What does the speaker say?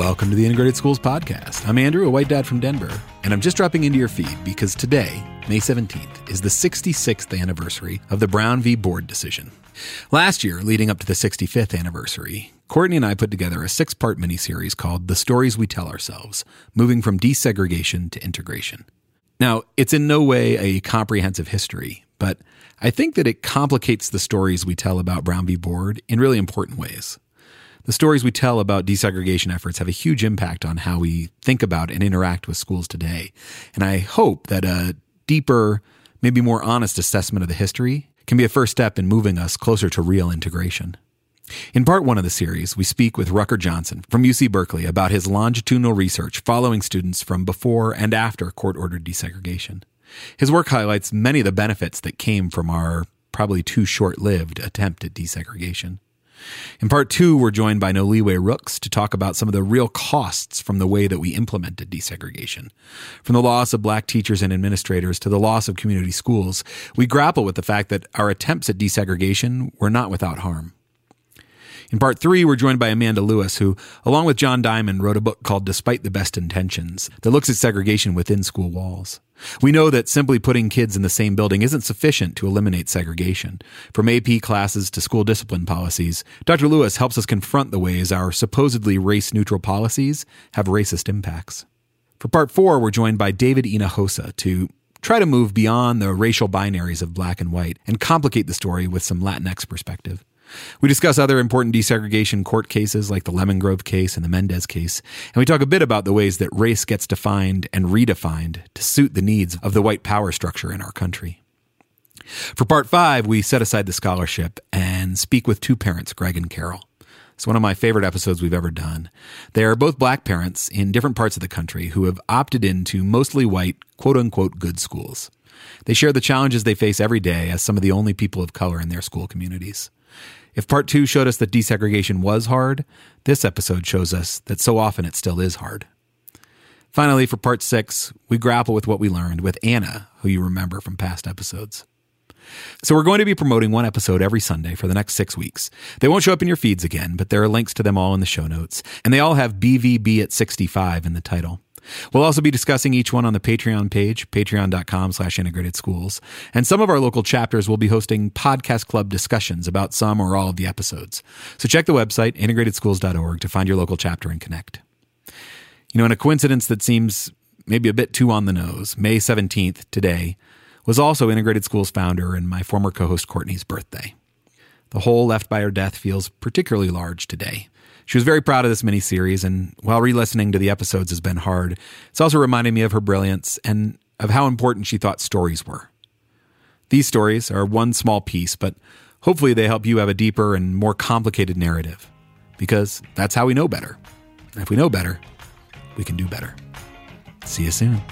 welcome to the Integrated Schools Podcast. I'm Andrew, a white dad from Denver, and I'm just dropping into your feed because today, May 17th, is the 66th anniversary of the Brown v. Board decision. Last year, leading up to the 65th anniversary, Courtney and I put together a six part miniseries called The Stories We Tell Ourselves Moving from Desegregation to Integration. Now, it's in no way a comprehensive history, but I think that it complicates the stories we tell about Brown v. Board in really important ways. The stories we tell about desegregation efforts have a huge impact on how we think about and interact with schools today. And I hope that a deeper, maybe more honest assessment of the history can be a first step in moving us closer to real integration. In part one of the series, we speak with Rucker Johnson from UC Berkeley about his longitudinal research following students from before and after court ordered desegregation. His work highlights many of the benefits that came from our probably too short lived attempt at desegregation. In part two, we're joined by Noliwe Rooks to talk about some of the real costs from the way that we implemented desegregation. From the loss of black teachers and administrators to the loss of community schools, we grapple with the fact that our attempts at desegregation were not without harm. In part three, we're joined by Amanda Lewis, who, along with John Diamond, wrote a book called Despite the Best Intentions that looks at segregation within school walls. We know that simply putting kids in the same building isn't sufficient to eliminate segregation. From AP classes to school discipline policies, Dr. Lewis helps us confront the ways our supposedly race neutral policies have racist impacts. For part four, we're joined by David Hinojosa to try to move beyond the racial binaries of black and white and complicate the story with some Latinx perspective. We discuss other important desegregation court cases like the Lemon Grove case and the Mendez case, and we talk a bit about the ways that race gets defined and redefined to suit the needs of the white power structure in our country. For part five, we set aside the scholarship and speak with two parents, Greg and Carol. It's one of my favorite episodes we've ever done. They are both black parents in different parts of the country who have opted into mostly white, quote unquote, good schools. They share the challenges they face every day as some of the only people of color in their school communities. If part two showed us that desegregation was hard, this episode shows us that so often it still is hard. Finally, for part six, we grapple with what we learned with Anna, who you remember from past episodes. So, we're going to be promoting one episode every Sunday for the next six weeks. They won't show up in your feeds again, but there are links to them all in the show notes, and they all have BVB at 65 in the title. We'll also be discussing each one on the Patreon page, patreon.com slash integrated schools. And some of our local chapters will be hosting podcast club discussions about some or all of the episodes. So check the website, integratedschools.org, to find your local chapter and connect. You know, in a coincidence that seems maybe a bit too on the nose, May 17th, today, was also Integrated Schools founder and my former co host Courtney's birthday. The hole left by her death feels particularly large today. She was very proud of this miniseries, and while re listening to the episodes has been hard, it's also reminded me of her brilliance and of how important she thought stories were. These stories are one small piece, but hopefully they help you have a deeper and more complicated narrative, because that's how we know better. And if we know better, we can do better. See you soon.